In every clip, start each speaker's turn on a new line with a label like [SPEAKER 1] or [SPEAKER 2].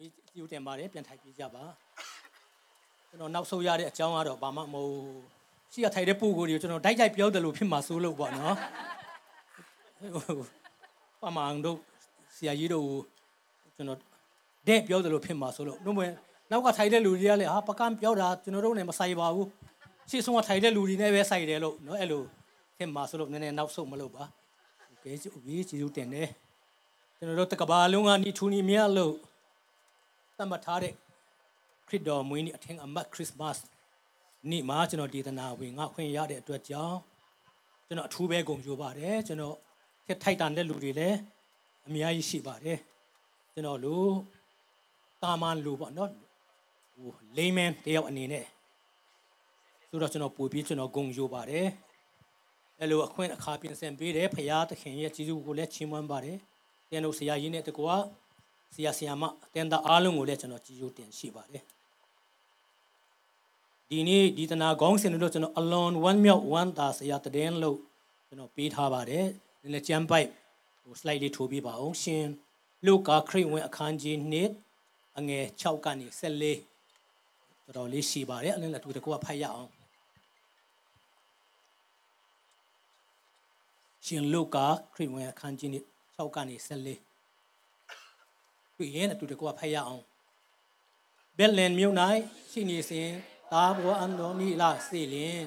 [SPEAKER 1] ဝေးကြိုတင်ပါတယ်ပြန်ထိုက်ပြေးကြပါကျွန်တော်နောက်ဆုံးရတဲ့အကြောင်းကတော့ဘာမှမဟုတ်ရှိရထိုက်တဲ့ပုံကိုယ်ကိုကျွန်တော်ဓာတ်ကြိုက်ပြောတယ်လို့ဖြစ်မှာစိုးလို့ပေါ့နော်ပမာန်တို့ဆရာကြီးတို့ကျွန်တော်တဲ့ပြောတယ်လို့ဖြစ်မှာစိုးလို့တို့မနောက်ကထိုက်တဲ့လူတွေကလည်းဟာပကံပြောတာကျွန်တော်တို့နဲ့မဆိုင်ပါဘူးရှေ့ဆုံးကထိုင်တဲ့လူတွေနဲ့ပဲဆိုင်တယ်လို့နော်အဲ့လိုခင်မှာဆိုလို့နည်းနည်းနောက်ဆုတ်မလုပ်ပါ။ကဲကျေးဇူးတင်တယ်။ကျွန်တော်တို့တကဘာလုံးကနီထူနီမြလို့ သတ်မှတ်ထားတဲ့ခရစ်တော်မွေးနေ့အထင်အမတ်ခရစ်မတ်နေ့မှာကျွန်တော်ဒေသနာဝင်ငါခွင့်ရတဲ့အတွက်ကြောင့်ကျွန်တော်အထူးပဲဂုဏ်ယူပါတယ်ကျွန်တော်ထက်ထိုက်တန်တဲ့လူတွေလည်းအများကြီးရှိပါတယ်ကျွန်တော်လူတာမန်လူပေါ့နော်ဟိုလိမန်တယောက်အနေနဲ့ဆိုတော့ကျွန်တော်ပို့ပြီးကျွန်တော်ဂုဏ်ယူပါတယ်အဲ့လိုအခွင့်အခါပြင်ဆင်ပေးတယ်ဖရာသခင်ရဲ့ကြီးစုကိုလည်းချီးမွမ်းပါတယ်ပြန်လို့ဆရာကြီးနဲ့တကွာ ဆရာဆရာမအတန်တာအားလုံးကိုလည်းကျွန်တော်ကြည်ယိုတင်ရှိပါတယ်ဒီနေ့ဒီတနာခေါင်းစဉ်လို့ကျွန်တော်အလွန်ဝမ်းမြောက်ဝမ်းသာဆရာတည်င်းလို့ကျွန်တော်ပေးထားပါတယ်နည်းနည်းကြမ်းပိုက်ဟို slide လေးထိုးပြပါအောင်ရှင်လုကာခရစ်ဝင်အခန်းကြီး1အငယ်6ကနေ14တော်တော်လေးရှိပါတယ်အလင်းလက်တူတကွဖတ်ရအောင်ရှင်လုကာခရစ်ဝင်အခန်းကြီး6ကနေ14 တွေ့ရင်အတူတကွဖတ်ရအောင်ဘက်လန်မြို့၌ရှိနေစဉ်သာဘောအန်တော်မိလာစေလင်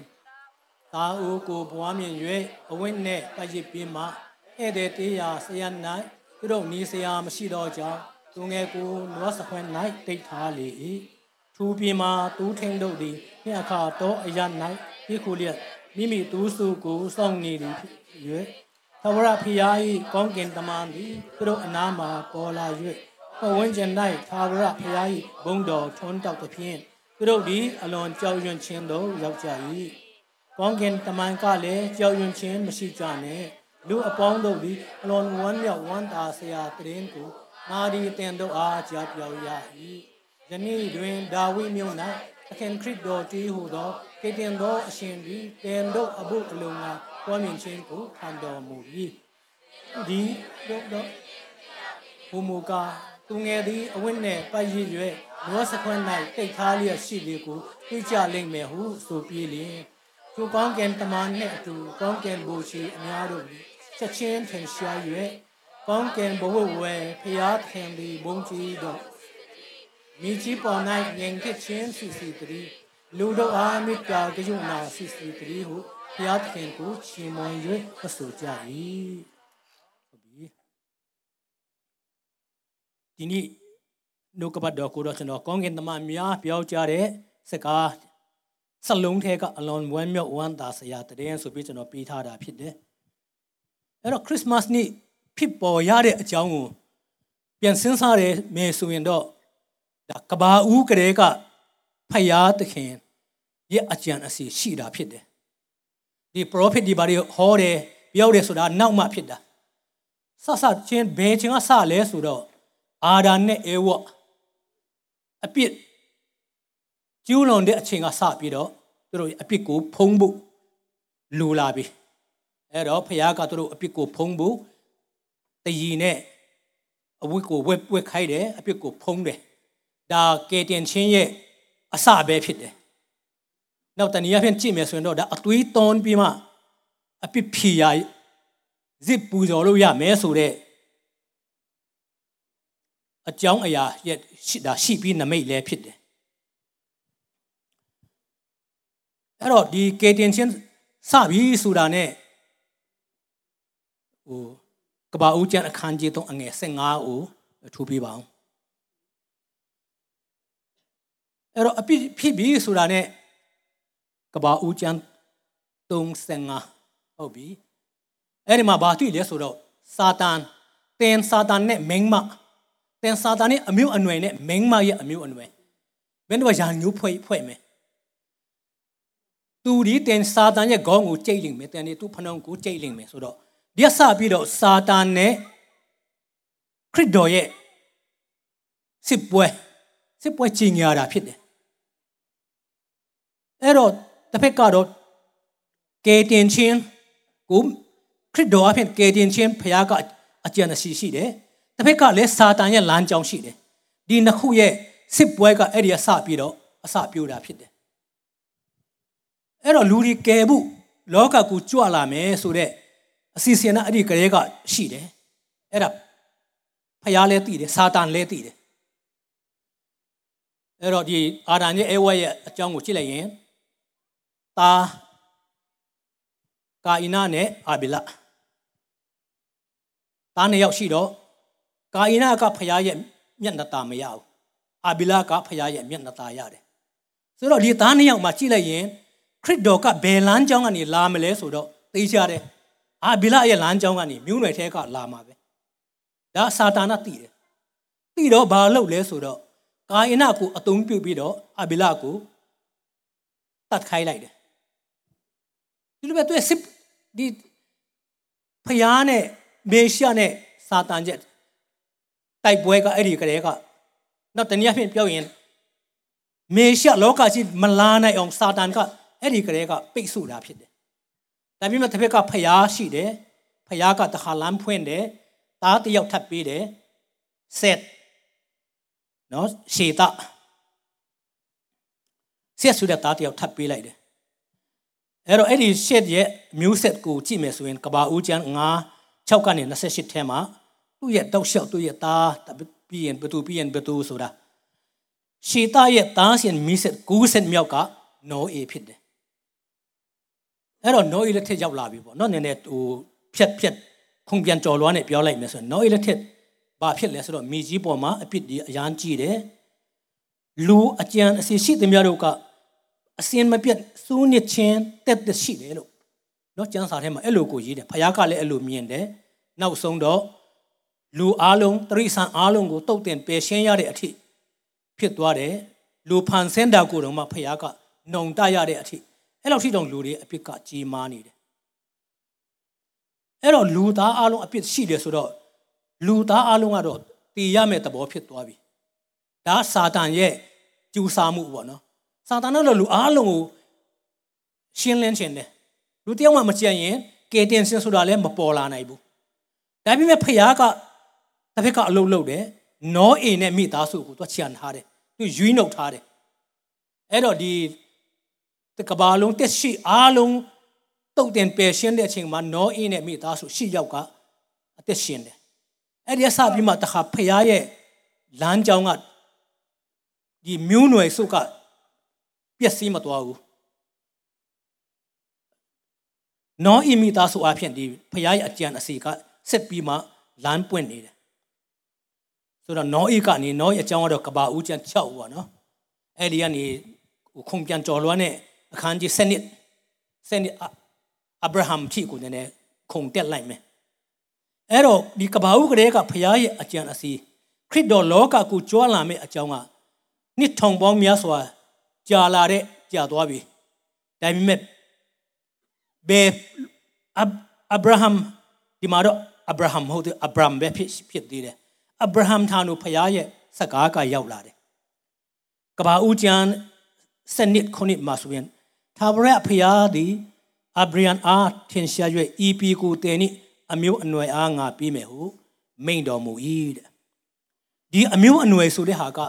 [SPEAKER 1] သာဦးကိုဘွားမြင်၍အဝိနှင့်ပရစ်ပြင်းမှဧည့်သည်တေးရာဆရာ၌သူတို့နီးဆရာမရှိတော့ကြောင်းသူငယ်ကိုနွားစခွန်း၌တိတ်ထားလေ၏ထူပြင်းမှတူးထင်းတို့သည်မြအခါတော့အရ၌ပြခုလျက်မိမိတူးစုကိုစောင့်နေသည်၍သဝရဖျား၏ကောင်းကင်တမန်သည်သူတို့အနားမှပေါ်လာ၍ပ ဝန်းကျင်၌သာဝရဖျား၏ဘုံတော်ထွန်းတောက်သဖြင့်သူတို့သည်အလွန်ကြောက်ရွံ့ခြင်းသို့ရောက်ကြ၏ကောင်းကင်တမန်ကလည်းကြောက်ရွံ့ခြင်းမရှိကြနဲ့လူအပေါင်းတို့သည်အလွန်ဝမ်းမြောက်ဝမ်းသာစရာတရင်ကိုနာဒီတင်တို့အားကြားပြောရ၏ယနေ့တွင်ဒါဝိမြို့၌အခင်ခရစ်တော်တည်ဟူသောကေတင်သောအရှင်သည်တင်တို့အဖို့အလုံးကပွားမြင်ခြင်းကိုခံတော်မူ၏ဒီတို့တော့ဘုမူကာ သူငယ်သည်အဝတ်နှင့်ပတ်ရည်၍လောစခွန်း၌တိတ်ထားလျက်ရှိလေကိုသိကြလိမ့်မယ်ဟုဆိုပြီးလျင်သူကောင်းကင်တမန်နှင့်အတူကောင်းကင်ဘူရှိအများတို့ချက်ချင်းထင်ရှား၍ကောင်းကင်ဘဝဝဲဖျားထင်သည်ဘုံကြီးတို့မိကြီးပေါ်၌ငြိမ်သက်ခြင်းစီစီတည်းလူတို့အားမေတ္တာကြွနာစီစီတည်းဟုဖျားထင်ကိုချီးမွမ်း၍အဆိုကြ၏ဟုတ်ပြီ ဒီနေ့နှုတ်ကပတ်တော်ကိုတော့ကျွန်တော်ကောင်းကင်သမားများပြောကြတဲ့စကားစလုံးထဲကအလွန်ဝမ်းမြောက်ဝမ်းသာစရာတည်င်းဆိုပြီးကျွန်တော်ပေးထားတာဖြစ်တယ်အဲ့တော့ခရစ်မတ်နေ့ဖြစ်ပေါ်ရတဲ့အကြောင်းကိုပြန်စဉ်းစားရမယ်ဆိုရင်တော့ဒါကဘာဦးကလေးကဖယားသခင်ရဲ့အကြံအစီရှိတာဖြစ်တယ်ဒီ prophet ဒီဘာတွေဟောတယ်ပြောတယ်ဆိုတာနောက်မှဖြစ်တာဆဆချင်းဘယ်ချင်းကစလဲဆိုတော့ အာဒါနဲ့အေဝအပြစ်ကျူးလွန်တဲ့အချိန်ကစပြီးတော့သူတို့အပြစ်ကိုဖုံးဖို့လိုလာပြီအဲ့တော့ဖခင်ကသူတို့အပြစ်ကိုဖုံးဖို့တည်ရည်နဲ့အဝတ်ကိုဝက်ဝက်ခိုင်းတယ်အပြစ်ကိုဖုံးတယ်ဒါကေတင်ချင်းရဲ့အစပဲဖြစ်တယ်နောက်တနည်းအားဖြင့်ကြည့်မယ်ဆိုရင်တော့ဒါအသွေးသွန်းပြီးမှအပြစ်ဖြေရဇစ်ပူဇော်လို့ရမယ်ဆိုတဲ့ အကြောင်းအရာရဲ့ရှိတာရှိပြီးနမိတ်လည်းဖြစ်တယ်အဲ့တော့ဒီကေတင်ချင်းစပြီဆိုတာနဲ့ဟိုကဘာဦးကျန်အခန်းကြီး3အငယ်15ကိုထူပြပါအောင်အဲ့တော့အပြစ်ဖြစ်ပြီဆိုတာနဲ့ကဘာဦးကျန်35ဟုတ်ပြီအဲ့ဒီမှာဘာတွေ့လဲဆိုတော့စာတန်တင်စာတန်နဲ့မင်းမ တင်စာတန်ရဲ့အမျိုးအနွယ်နဲ့မင်းမရဲ့အမျိုးအနွယ်ဘယ်တော့ရာညိုးဖွဲ့ဖွဲ့မယ်သူဒီတင်စာတန်ရဲ့ခေါင်းကိုကြိတ်လိမ့်မယ်တန်ဒီသူဖနှောင်းကိုကြိတ်လိမ့်မယ်ဆိုတော့ဒီဆပြီးတော့စာတန်နဲ့ခရစ်တော်ရဲ့စစ်ပွဲစစ်ပွဲကြီးညာတာဖြစ်တယ်အဲ့တော့တစ်ဖက်ကတော့ကေတင်ချင်းကိုခရစ်တော်အဖြစ်ကေတင်ချင်းဖခင်ကအကျဉ်းရှိရှိတယ် တစ်ဖက်ကလည်းစာတန်ရဲ့လမ်းကြောင်းရှိတယ်ဒီနှစ်ခုရဲ့စစ်ပွဲကအဲ့ဒီအစပြီးတော့အစပြိုးတာဖြစ်တယ်အဲ့တော့လူတွေကယ်ဖို့လောကကိုကြွလာမယ်ဆိုတဲ့အစီအစဉ်နဲ့အဲ့ဒီကလေးကရှိတယ်အဲ့ဒါဖျားလဲတည်တယ်စာတန်လဲတည်တယ်အဲ့တော့ဒီအာဒန်ရဲ့အဲဝဲရဲ့အကြောင်းကိုကြည့်လိုက်ရင်တာကာအိနာနဲ့အာဘီလာတားနှစ်ယောက်ရှိတော့ ကာအိနာကဖျားရဲ့မျက်နှာตาမရဘူးအာဘီလာကဖျားရဲ့မျက်နှာตาရတယ်ဆိုတော့ဒီသားနှစ်ယောက်မှာကြည့်လိုက်ရင်ခရစ်တော်ကဘယ်လမ်းကြောင်းကနေလာမလဲဆိုတော့သိချတယ်အာဘီလာရဲ့လမ်းကြောင်းကနေမြို့နယ်ထဲကလာမှာပဲဒါစာတာနာသိတယ်သိတော့ဘာလုပ်လဲဆိုတော့ကာယနာကိုအသုံးပြုပြီးတော့အာဘီလာကိုတတ်ခိုင်းလိုက်တယ်ဒီလိုပဲသူစစ်ဒီဖျားနဲ့မေရှာနဲ့စာတန်ချက် တိုက်ပွဲကအဲ့ဒီကလေးကတော့တနည်းအားဖြင့်ပြောရင်မေရှာလောကကြီးမလာနိုင်အောင်စာတန်ကအဲ့ဒီကလေးကပိတ်ဆို့တာဖြစ်တယ်။ဒါပေမဲ့တစ်ဖက်ကဖျားရှိတယ်။ဖျားကတခါလမ်းဖွင့်တယ်။သားတယောက်ထပ်ပေးတယ်။ဆက်နော်ရှေတာဆက်ဆိုတဲ့သားတယောက်ထပ်ပေးလိုက်တယ်။အဲ့တော့အဲ့ဒီရှက်ရဲ့မျိုးဆက်ကိုကြည့်မယ်ဆိုရင်ကဘာဦးကျန်း9 6ကနေ28ထဲမှာ သူ့ရဲ့တောက်လျှောက်သူ့ရဲ့သားပြီးရင်ဘသူပြီးရင်ဘသူဆိုတာရှေတာရဲ့သားရှင်မီးဆက်90မြောက်ကနောအေဖြစ်တယ်အဲ့တော့နောအေလက်ထက်ရောက်လာပြီပေါ့နော်နည်းနည်းဟိုဖြက်ဖြက်ခုံပြန်ကြော်လွားနဲ့ပြောလိုက်မယ်ဆိုရင်နောအေလက်ထက်ဘာဖြစ်လဲဆိုတော့မိကြီးပေါ်မှာအပြစ်ဒီအရန်ကြီးတယ်လူအကြံအစီရှိသမျှတို့ကအစင်မပြတ်စူးနစ်ချင်းတက်တက်ရှိတယ်လို့နော်ကျမ်းစာထဲမှာအဲ့လိုကိုရေးတယ်ဖခင်ကလည်းအဲ့လိုမြင်တယ်နောက်ဆုံးတော့ လူအားလုံးတရိษံအားလုံးကိုတုတ်တင်ပယ်ရှင်းရတဲ့အထိဖြစ်သွားတယ်လူဖန်ဆင်းတာကိုတော့မှဖခင်ကနှုံတရတဲ့အထိအဲ့လောက်ထိတောင်လူတွေအပြစ်ကကြီးမားနေတယ်အဲ့တော့လူသားအားလုံးအပြစ်ရှိတယ်ဆိုတော့လူသားအားလုံးကတော့တည်ရမယ့်သဘောဖြစ်သွားပြီဒါစာတန်ရဲ့ကျူစာမှုပေါ့နော်စာတန်ကတော့လူအားလုံးကိုရှင်းလင်းခြင်းတယ်လူတယောက်မှမကြံရင်ကေတင်စင်ဆိုတာလည်းမပေါ်လာနိုင်ဘူးဒါပေမဲ့ဖခင်က တစ်ဖက်ကအလုပ်လုပ်တယ်နောအိမ်နဲ့မိသားစုကိုသူချန်ထားတယ်သူရွေးနှုတ်ထားတယ်အဲ့တော့ဒီကဘာလုံးတက်ရှိအားလုံးတုတ်တင်ပယ်ရှင်းတဲ့အချိန်မှာနောအိမ်နဲ့မိသားစုရှစ်ယောက်ကအသက်ရှင်တယ်အဲ့ဒီအစပြီးမှတခါဖခင်ရဲ့လမ်းကြောင်းကဒီမျိုးနွယ်စုကပျက်စီးမသွားဘူးနောအီမီသားစုအဖြစ်ဒီဖခင်ရဲ့အကြံအစီကဆက်ပြီးမှလမ်းပွင့်နေတယ် ဆိုတော့နောဣကနေနောဣအကြောင်းကတော့ကဘာဦးကျန်6ပေါ့နော်အဲ့ဒီကနေခုံပြန်ကြော်လွှမ်းတဲ့အခန်းကြီး7နှစ်7နှစ်အဗြဟံဖြစ်ကိုနည်းခုံတက်လိုက်မယ်အဲ့တော့ဒီကဘာဦးကလေးကဖရားရဲ့အကြံအစီခရစ်တော်လောကကိုကြွလာမယ့်အကြောင်းကနှစ်ထောင်ပေါင်းများစွာကြာလာတဲ့ကြာသွားပြီဒါပေမဲ့ဘေအဗြဟံဒီမှာတော့အဗြဟံမဟုတ်ဘူးအဗြဟံပဲဖြစ်ဖြစ်သေးတယ် အဗြဟံထာနုဖရားရဲ့စကားကရောက်လာတယ်ကဘာဦးကျန်စနစ်ခုနှစ်မှာဆိုရင်သာဝရဖရားသည်အဗြဟံအားထင်ရှား၍ဤပီကိုတင်နိအမျိုးအနွယ်အားငါပြီးမယ်ဟုမိန်တော်မူ၏တဲ့ဒီအမျိုးအနွယ်ဆိုတဲ့ဟာက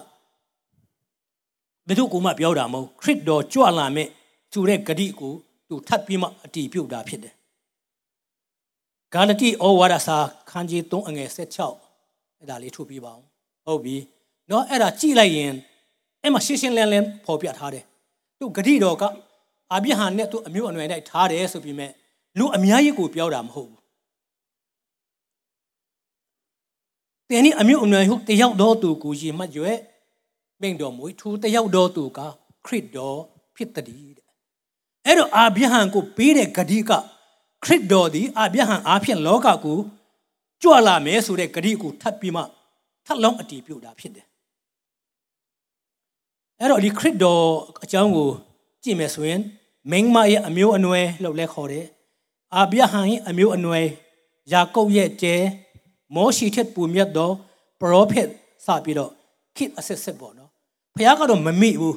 [SPEAKER 1] ဘယ်သူကမှပြောတာမဟုတ်ခရစ်တော်ကြွလာမဲ့သူတဲ့ဂတိကိုသူထပ်ပြီးမှအတီးပြုတ်တာဖြစ်တယ်ဂါလတိဩဝါဒစာခန်းကြီး3အငယ်16 အဲ့ဒါလေးထုတ်ပြပါအောင်ဟုတ်ပြီเนาะအဲ့ဒါကြည့်လိုက်ရင်အဲ့မှာရှင်းရှင်းလင်းလင်းပေါ်ပြထားတယ်သူဂတိတော်ကအဘိဟာနဲ့သူအမျိုးအနွယ်နဲ့ထားတယ်ဆိုပြီးမဲ့လူအများကြီးကိုပြောတာမဟုတ်ဘူးတင်ဒီအမျိုးအနွယ်ဟုတ်တယောက်တော်သူကိုရင်မှတ်ရွယ်မိန်တော်မူထူတယောက်တော်သူကခရစ်တော်ဖြစ်တည်းတဲ့အဲ့တော့အာဗြဟံကိုပေးတဲ့ဂတိကခရစ်တော်သည်အာဗြဟံအားဖြင့်လောကကို ကြွလာမယ်ဆိုတဲ့ဂရိကိုထပ်ပြီးမှထပ်လောင်းအတီးပြုတ်တာဖြစ်တယ်အဲ့တော့ဒီခရစ်တော်အကြောင်းကိုကြည့်မယ်ဆိုရင်မိန်းမရဲ့အမျိုးအနွယ်လို့လည်းခေါ်တယ်အာဗြဟံရဲ့အမျိုးအနွယ်ယာကုပ်ရဲ့ကျဲမောရှိထက်ပူမြတ်သောပရောဖက်စပြီးတော့ခိအဆက်ဆက်ပေါ့နော်ဖခင်ကတော့မမိဘူး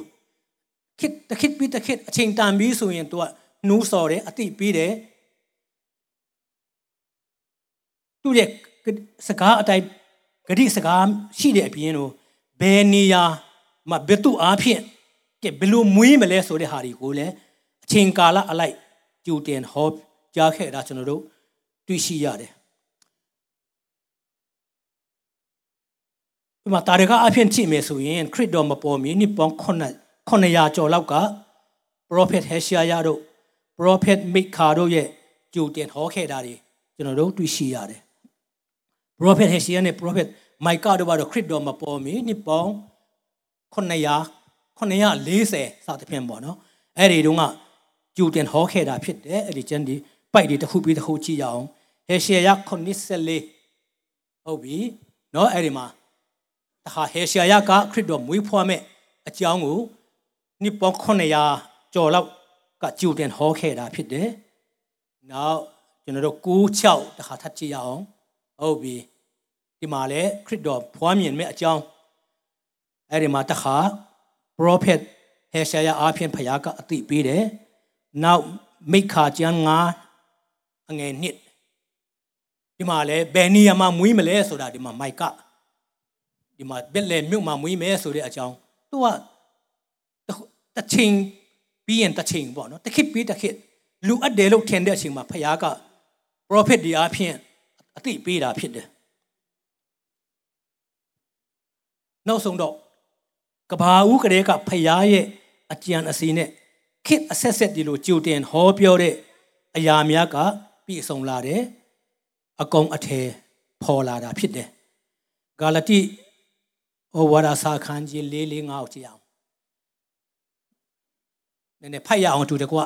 [SPEAKER 1] ခိတခိပြီးတခိအချိန်တန်ပြီးဆိုရင်သူကနှူးစော်တယ်အတိပြီးတယ် သူ့ရဲ့စကားအတိုင်းဂတိစကားရှိတဲ့အပြင်တော့ဘယ်နေရာမှာဘယ်သူအားဖြင့်ကဲဘယ်လိုမွေးမလဲဆိုတဲ့ဟာတွေကိုလည်းအချိန်ကာလအလိုက်ကြိုတင်ဟောကြားခဲ့တာကျွန်တော်တို့တွေ့ရှိရတယ်ဒီမှာတာရကအဖြစ်ကြည့်မယ်ဆိုရင်ခရစ်တော်မပေါ်မီနှစ်ပေါင်း9 900ကျော်လောက်က prophet Hesaya တို့ prophet Micah တို့ရဲ့ကြိုတင်ဟောခဲ့တာတွေကျွန်တော်တို့တွေ့ရှိရတယ် prophet Hesea နဲ့ prophet Micah တို့ဘာတော့ခရစ်တော်မပေါ်မီနှစ်ပေါင်း900 940စသဖြင့်ပေါ့နော်အဲ့ဒီတုန်းကကျူတင်ဟောခဲ့တာဖြစ်တယ်အဲ့ဒီကျန်ဒီပိုက်တွေတစ်ခုပြီးတစ်ခုကြည့်ရအောင်ဟေရှေယ84ဟုတ်ပြီနော်အဲ့ဒီမှာတခါဟေရှေယကခရစ်တော်မွေးဖွားမဲ့အကြောင်းကိုနှစ်ပေါင်း900ကျော်လောက်ကကျူတင်ဟောခဲ့တာဖြစ်တယ်နောက်ကျွန်တော်တို့96တခါထပ်ကြည့်ရအောင် ဟုတ်ပြီဒီမှာလဲခရစ်တော်ဖွားမြင်မဲ့အကြောင်းအဲ့ဒီမှာတခါ prophet ဟေရှာယအားဖြင့်ဖခင်ကအသိပေးတယ်နောက်မိခါကျမ်းငါအငယ်နှစ်ဒီမှာလဲဘယ်နေရာမှာမွေးမလဲဆိုတာဒီမှာမိုက်ကဒီမှာဘက်လေမြို့မှာမွေးမယ်ဆိုတဲ့အကြောင်းသူကတချင်းပြီးရင်တချင်းပေါ့နော်တခစ်ပြီးတခစ်လူအပ်တယ်လို့ထင်တဲ့အချိန်မှာဖခင်က prophet ဒီအားဖြင့် အသိပေးတာဖြစ်တယ်နောက်ဆုံးတော့ကဘာဦးကလေးကဖရားရဲ့အကြံအစီနဲ့ခစ်အဆက်ဆက်ဒီလိုကြိုတင်ဟောပြောတဲ့အရာများကပြည့်စုံလာတယ်အကောင်အထည်ပေါ်လာတာဖြစ်တယ်ဂါလတိဩဝါဒစာခန်းကြီး၄၄၅ကိုကြည့်အောင်နည်းနည်းဖတ်ရအောင်တူတယ်ကွာ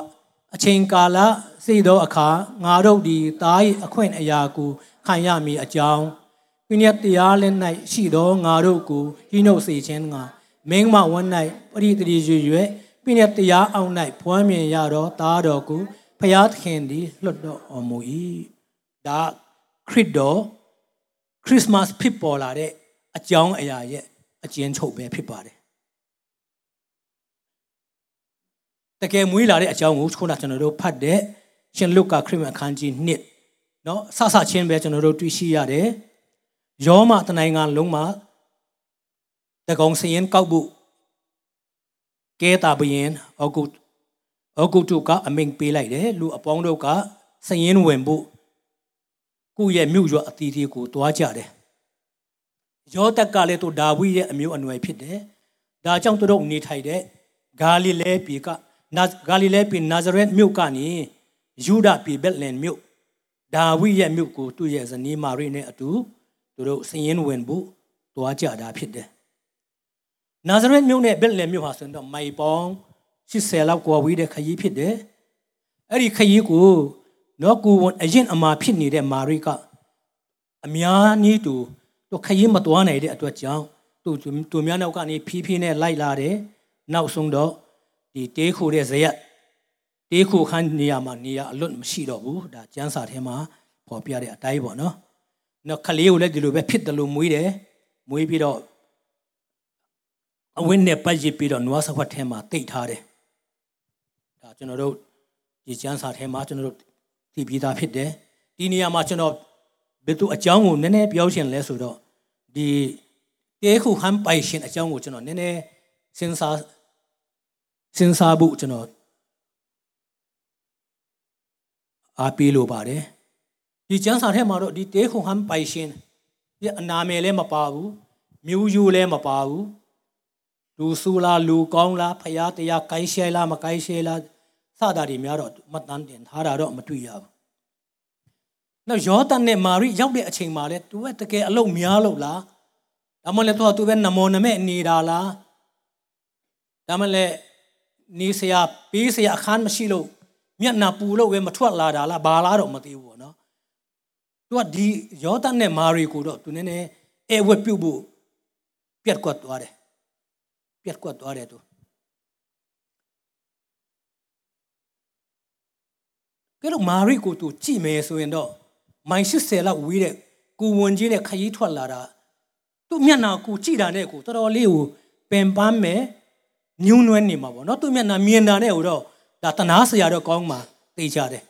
[SPEAKER 1] အချိန်ကာလစိသောအခါငါတို့ဒီသား၏အခွင့်အရာကို ခံရမည်အကြောင်းပြည့်တရားလက်၌ရှိသောငါတို့ကိုဟိနှုတ်စေခြင်းငါမင်းမဝန်း၌ပရိသေရွရွပြည့်တရားအောင်၌ဘွမ်းမြင်ရတော့သားတော်ကိုဖျားသခင်သည်လွတ်တော်မူ၏ဒါခရစ်တော်ခရစ်မတ်ဖြစ်ပေါ်လာတဲ့အကြောင်းအရာရဲ့အကျဉ်းချုပ်ပဲဖြစ်ပါတယ်တကယ်မွေးလာတဲ့အကြောင်းကိုခုနကျွန်တော်တို့ဖတ်တဲ့ရှင်လုကာခရစ်မတ်အခန်းကြီး1 နော်ဆဆချင်းပဲကျွန်တော်တို့တွေ့ရှိရတယ်ယောမတနိုင်ငံလုံးမှာတကောင်စရင်ကောက်ဖို့ကဲတာဘရင်အကုတ်အကုတ်တို့ကအမိန်ပေးလိုက်တယ်လူအပေါင်းတို့ကစရင်ဝင်ဖို့ကိုယ့်ရဲ့မြို့ရွာအသီးသီးကိုတွားကြတယ်ယောသက်ကလည်းသူဒါဝိရဲ့အမျိုးအနွယ်ဖြစ်တယ်ဒါကြောင့်သူတို့နေထိုင်တဲ့ဂါလိလဲပြည်ကဂါလိလဲပြည်နာဇရက်မြို့ကနေယူဒာပြည်ဘက်လင်မြို့ ဒါဝိရဲ့မြို့ကိုသူ့ရဲ့ဇနီးမာရိနဲ့အတူသူတို့စရင်ဝင်ဖို့တွားကြတာဖြစ်တယ်နာဇရက်မြို့နဲ့ဘက်လင်မြို့ဟာဆိုတော့မိုင်ပေါင်း80လောက်ကွာဝေးတဲ့ခရီးဖြစ်တယ်အဲ့ဒီခရီးကိုနော်ကိုဝန်အရင်အမာဖြစ်နေတဲ့မာရိကအများကြီးတူသူခရီးမသွားနိုင်တဲ့အတွက်ကြောင့်သူသူများနောက်ကနေဖြည်းဖြည်းနဲ့လိုက်လာတယ်နောက်ဆုံးတော့ဒီတေးခိုတဲ့ဇရက် တေးခိုခန်းနေရာမှာနေရာအလွတ်မရှိတော့ဘူးဒါကျန်းစာထဲမှာပေါ်ပြတဲ့အတိုင်းပေါ့နော်နောက်ခလေးကိုလည်းဒီလိုပဲဖြစ်တယ်လို့မွေးတယ်မွေးပြီးတော့အဝင်းနဲ့ပတ်ရစ်ပြီးတော့နွားစခွက်ထဲမှာတိတ်ထားတယ်ဒါကျွန်တော်တို့ဒီကျမ်းစာထဲမှာကျွန်တော်တို့သိပြီးသားဖြစ်တယ်ဒီနေရာမှာကျွန်တော်ဘယ်သူအကြောင်းကိုနည်းနည်းပြောရှင်လဲဆိုတော့ဒီတဲခုဟန်ပိုင်ရှင်အကြောင်းကိုကျွန်တော်နည်းနည်းစဉ်းစားစဉ်းစားဖို့ကျွန်တော် အားပေးလိုပါတယ်ဒီကျမ်းစာထဲမှာတော့ဒီတဲခုဟန်ပိုင်ရှင်ဒီအနာမည်လည်းမပါဘူးမျိုးယူလည်းမပါဘူးလူဆူလားလူကောင်းလားဖရာတရားကိုင်းရှဲလားမကိုင်းရှဲလားစတာတွေများတော့မတန်းတင်ထားတာတော့မတွေ့ရဘူး။နောက်ယောသန်နဲ့မာရိရောက်တဲ့အချိန်မှာလဲသူကတကယ်အလုံးများလို့လား။ဒါမှလည်းသူကသူပဲနမောနမဲ့နေတာလား။ဒါမှလည်းနေစရာပေးစရာအခန်းမရှိလို့ မျက်နှာပူလို့ပဲမထွက်လာတာလားဘာလားတော့မသိဘူးပေါ့နော်။သူကဒီယောသန်နဲ့မာရိကိုတော့သူနည်းနည်းအဲဝက်ပြုတ်ဖို့ပြတ်ကွက်သွားတယ်ပြတ်ကွက်သွားတယ်သူကဲတော့မာရိကိုသူကြည့်မယ်ဆိုရင်တော့မိုင်80လောက်ဝေးတဲ့ကိုဝန်ကြီးနဲ့ခရီးထွက်လာတာသူ့မျက်နှာကိုကြည့်တာနဲ့ကိုတော်တော်လေးကိုပင်ပန်းမယ်ညှိုးနွမ်းနေမှာပေါ့နော်သူ့မျက်နှာမြင်တာနဲ့ဟိုတော့ ဒါတနာစရာတော့ကောင်းမှာသိကြတယ်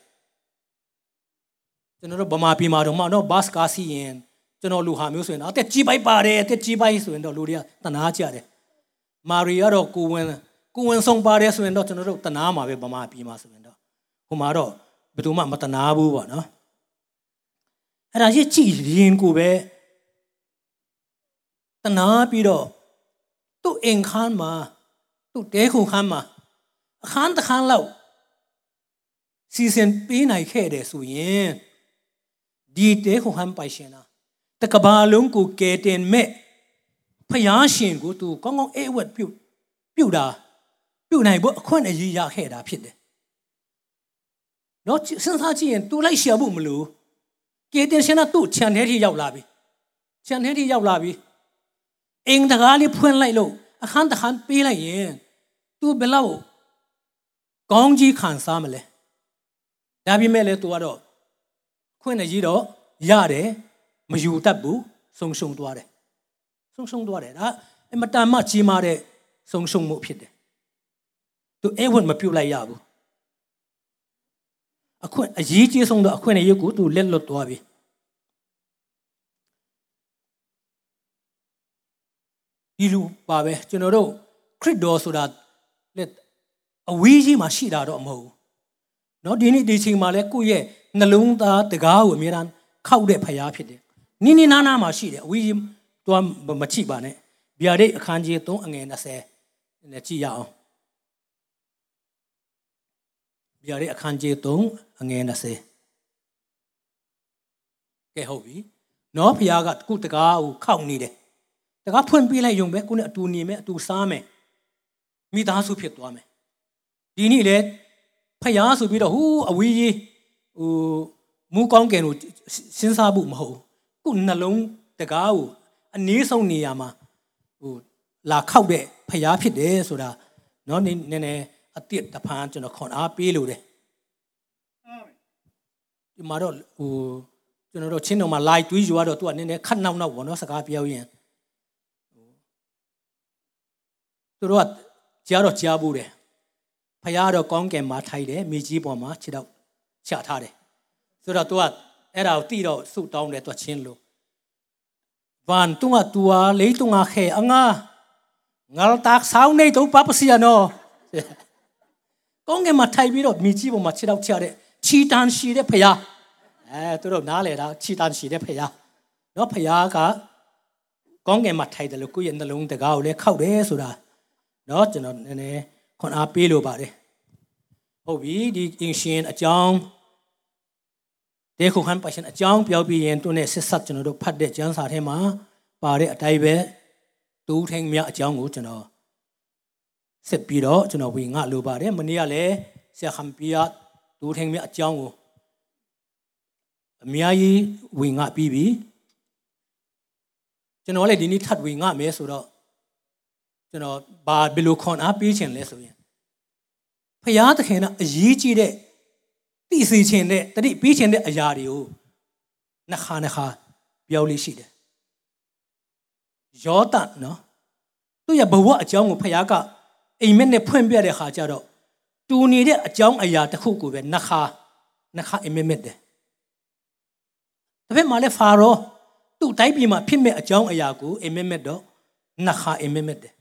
[SPEAKER 1] ကျွန်တော်တို့ဗမာပြည်မှာတော့မှတော့ဘတ်ကားစီရင်ကျွန်တော်လူဟာမျိုးဆိုရင်အသက်ကြီးပိုက်ပါတယ်အသက်ကြီးပိုက်ဆိုရင်တော့လူတွေကတနာကြတယ်မာရီကတော့ကိုဝင်ကိုဝင်ဆုံးပါတယ်ဆိုရင်တော့ကျွန်တော်တို့တနာမှာပဲဗမာပြည်မှာဆိုရင်တော့ဟိုမှာတော့ဘယ်သူမှမတနာဘူးပေါ့နော်အဲ့ဒါကြီးကြည်ရင်ကိုပဲတနာပြီးတော့သူ့အိမ်ခန်းမှာသူ့တဲခုခန်းမှာ အခန်းတစ်ခန်းလောက်စီစဉ်ပေးနိုင်ခဲ့တယ်ဆိုရင်ဒီတဲခုခန်းပိုင်ရှင်လားတကဘာလုံးကိုကဲတင်မဲ့ဖယားရှင်ကိုသူကောင်းကောင်းအိဝတ်ပြုတ်ပြုတ်တာပြုတ်နိုင်ဖို့အခွင့်အရေးရခဲ့တာဖြစ်တယ်။တော့စဉ်းစားကြည့်ရင်သူလိုက်ရှာဖို့မလို့ကဲတင်ရှင်ကသူ့ခြံထဲထိရောက်လာပြီ။ခြံထဲထိရောက်လာပြီ။အင်းတကားလေးဖွင့်လိုက်လို့အခန်းတစ်ခန်းပေးလိုက်ရင်သူဘယ်လောက် ကောင်းကြီးခံစားမလဲ။ဒါပေမဲ့လည်းသူကတော့ခွင့်အရေးတော့ရတယ်မယူတတ်ဘူးဆုံရှုံသွားတယ်ဆုံရှုံသွားတယ်ဒါအမတန်မှကြီးမားတဲ့ဆုံရှုံမှုဖြစ်တယ်သူအဲ့ဝတ်မပြုတ်လိုက်ရဘူးအခွင့်အရေးကြီးဆုံးတော့အခွင့်အရေးကိုသူလက်လွတ်သွားပြီဒီလိုပါပဲကျွန်တော်တို့ခရစ်တော်ဆိုတာလက် အဝေးကြီးမှာရှိတာတော့မဟုတ်ဘူးเนาะဒီနေ့ဒီချိန်မှာလဲကိုယ့်ရဲ့နှလုံးသားတကားကိုအမြဲတမ်းခောက်တဲ့ဖရားဖြစ်တယ်နိနိနာနာမှာရှိတယ်အဝေးကြီးတော့မချိပါနဲ့ဗျာဒိတ်အခန်းကြီး3အငယ်20နဲ့ကြည့်ရအောင်ဗျာဒိတ်အခန်းကြီး3အငယ်20ကဲဟုတ်ပြီနော်ဖရားကခုတကားကိုခောက်နေတယ်တကားဖွင့်ပေးလိုက်ရုံပဲကိုနဲ့အတူနေမယ်အတူစားမယ်မိသားစုဖြစ်သွားမယ် ဒီနေ့လေဖရားဆိုပြီးတော့ဟူးအဝေးကြီးဟိုမူကောင်းကင်ကိုစဉ်းစားဖို့မဟုတ်ခုနှလုံးတကားကိုအနည်းဆုံးနေရာမှာဟိုလာခောက်တဲ့ဖျားဖြစ်တယ်ဆိုတာเนาะနည်းနည်းအတိတ်တဖန်ကျွန်တော်ခွန်အားပေးလို့တယ်ဒီမှာတော့ဟိုကျွန်တော်တို့ချင်းတော်မှာ live တွေးယူရတော့သူကနည်းနည်းခတ်နောက်နောက်ပေါ့နော်စကားပြောရင်သူတို့ကကြားတော့ကြားဘူးတယ် ဖះတော့ကောင်းကင်မှာထိုက်တယ်မြေကြီးပေါ်မှာခြေတော့ချထားတယ်ဆိုတော့ तू ကအဲ့ဒါကိုတိတော့ဆုတောင်းတယ် तू ချင်းလို့ဗန်တုငါတူအားလေးတုငါခဲအငါငါတာဆောင်းနေတော့ပပစီယနော်ကောင်းကင်မှာထိုက်ပြီးတော့မြေကြီးပေါ်မှာခြေတော့ချတဲ့ချီတန်ရှိတဲ့ဖះအဲသူတို့နားလေတာချီတန်ရှိတဲ့ဖះနော်ဖះကကောင်းကင်မှာထိုက်တယ်လို့ကိုယ့်ရဲ့နှလုံးတကားကိုလည်းခောက်တယ်ဆိုတာနော်ကျွန်တော်နည်းနည်း ခွန်အားပေးလိုပါတယ်ဟုတ်ပြီဒီအင်ရှင်အကြောင်းတေခုခန်ပါရှင်အကြောင်းပြောပြီးရင်သူနဲ့ဆက်ဆက်ကျွန်တော်တို့ဖတ်တဲ့ကျမ်းစာထဲမှာပါတဲ့အတိုင်းပဲတူးထင်းမြအကြောင်းကိုကျွန်တော်ဆက်ပြီးတော့ကျွန်တော်ဝင်ငါလိုပါတယ်မနေ့ကလည်းဆရာခမ်ပီယာတူးထင်းမြအကြောင်းကိုအများကြီးဝင်ငါပြီးပြီကျွန်တော်လည်းဒီနေ့ထပ်ဝင်ငါမယ်ဆိုတော့ ကျွန်တော်ဘာဘယ်လိုခွန်အားပေးခြင်းလဲဆိုရင်ဖရာသခင်ကအရေးကြီးတဲ့သိစေခြင်းတဲ့တတိပေးခြင်းတဲ့အရာတွေကိုနှခါနှခါပြောလေးရှိတယ်ယောသနော်သူ့ရဲ့ဘဝအကြောင်းကိုဖရာကအိမ်မက်နဲ့ဖွင့်ပြတဲ့ခါကျတော့တူနေတဲ့အကြောင်းအရာတစ်ခုကိုပဲနှခါနှခါအိမ်မက်မက်တယ်ဒါပေမဲ့လည်းဖာရောသူ့တိုင်းပြည်မှာဖြစ်မဲ့အကြောင်းအရာကိုအိမ်မက်မက်တော့နှခါအိမ်မက်မက်တယ်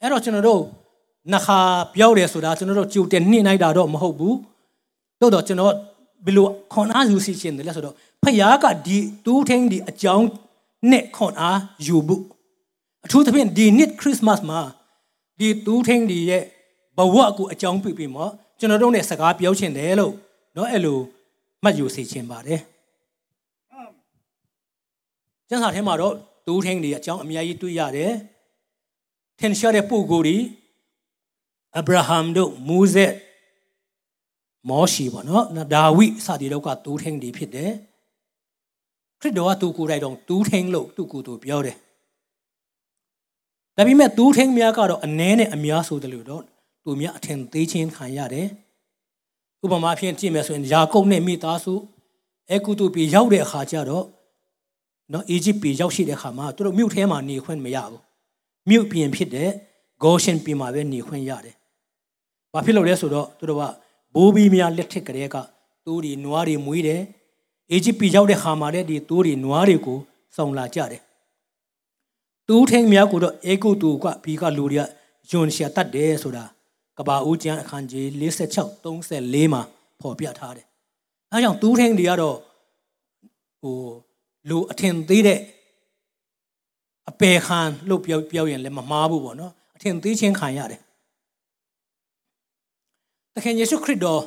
[SPEAKER 1] အဲ့တော့ကျွန်တော်တို့နှခါပြောတယ်ဆိုတာကျွန်တော်တို့ကြိုတင်နှိမ့်လိုက်တာတော့မဟုတ်ဘူးတို့တော့ကျွန်တော်ဘယ်လိုခွန်အားယူစီခြင်းလဲဆိုတော့ဖယားကဒီတူးထင်းဒီအကြောင်းနဲ့ခွန်အားယူဖို့အထူးသဖြင့်ဒီနှစ်ခရစ်မတ်မှာဒီတူးထင်းဒီရဲ့ဘဝကိုအကြောင်းပြပြီးမှကျွန်တော်တို့ ਨੇ စကားပြောချင်တယ်လို့เนาะအဲ့လိုမှတ်ယူစီခြင်းပါတယ်ကျမ်းစာထဲမှာတော့တူးထင်းဒီအကြောင်းအများကြီးတွေ့ရတယ် ထင်ရှားတဲ့ပုဂ္ဂိုလ်တွေအဗြဟံတို့မူဇက်မောရှိပေါ့နော်ဒါဝိစသည်တို့ကတူးထင်းတွေဖြစ်တယ်ခရစ်တော်ကသူကိုယ်တိုင်တော့တူးထင်းလို့သူ့ကိုယ်သူပြောတယ်ဒါပေမဲ့တူးထင်းများကတော့အ ਨੇ နဲ့အများဆိုတယ်လို့တော့သူများအထင်သေးချင်းခံရတယ်ဥပမာအဖြစ်ကြည့်မယ်ဆိုရင်ယာကုပ်နဲ့မိသားစုအဲကုတုပြည်ရောက်တဲ့အခါကျတော့နော်အီဂျစ်ပြည်ရောက်ရှိတဲ့အခါမှာသူတို့မြို့ထဲမှာနေခွင့်မရဘူး မြို့ပြင်ဖြစ်တဲ့ဂေါရှင်ပြည်မှာပဲနေခွင့်ရတယ်။ဘာဖြစ်လို့လဲဆိုတော့သူတို့ကဘိုးဘီများလက်ထက်ကလေးကသူတွေနွားတွေမွေးတယ်။အေဂျစ်ပြည်ရောက်တဲ့ခါမှာလည်းဒီသူတွေနွားတွေကိုစုံလာကြတယ်တူးထင်းများကိုတော့အေကုတူကပြီးကလူတွေကယွန်ရှာတတ်တယ်ဆိုတာကဘာဦးကျမ်းအခန်းကြီး46 34မှာဖော်ပြထားတယ်အဲကြောင့်တူးထင်းတွေကတော့ဟိုလူအထင်သေးတဲ့ အပေခံလို့ပြောပြောရင်လည်းမမှားဘူးပေါ့နော်အထင်သေးချင်းခံရတယ်တခင်ယေရှုခရစ်တော်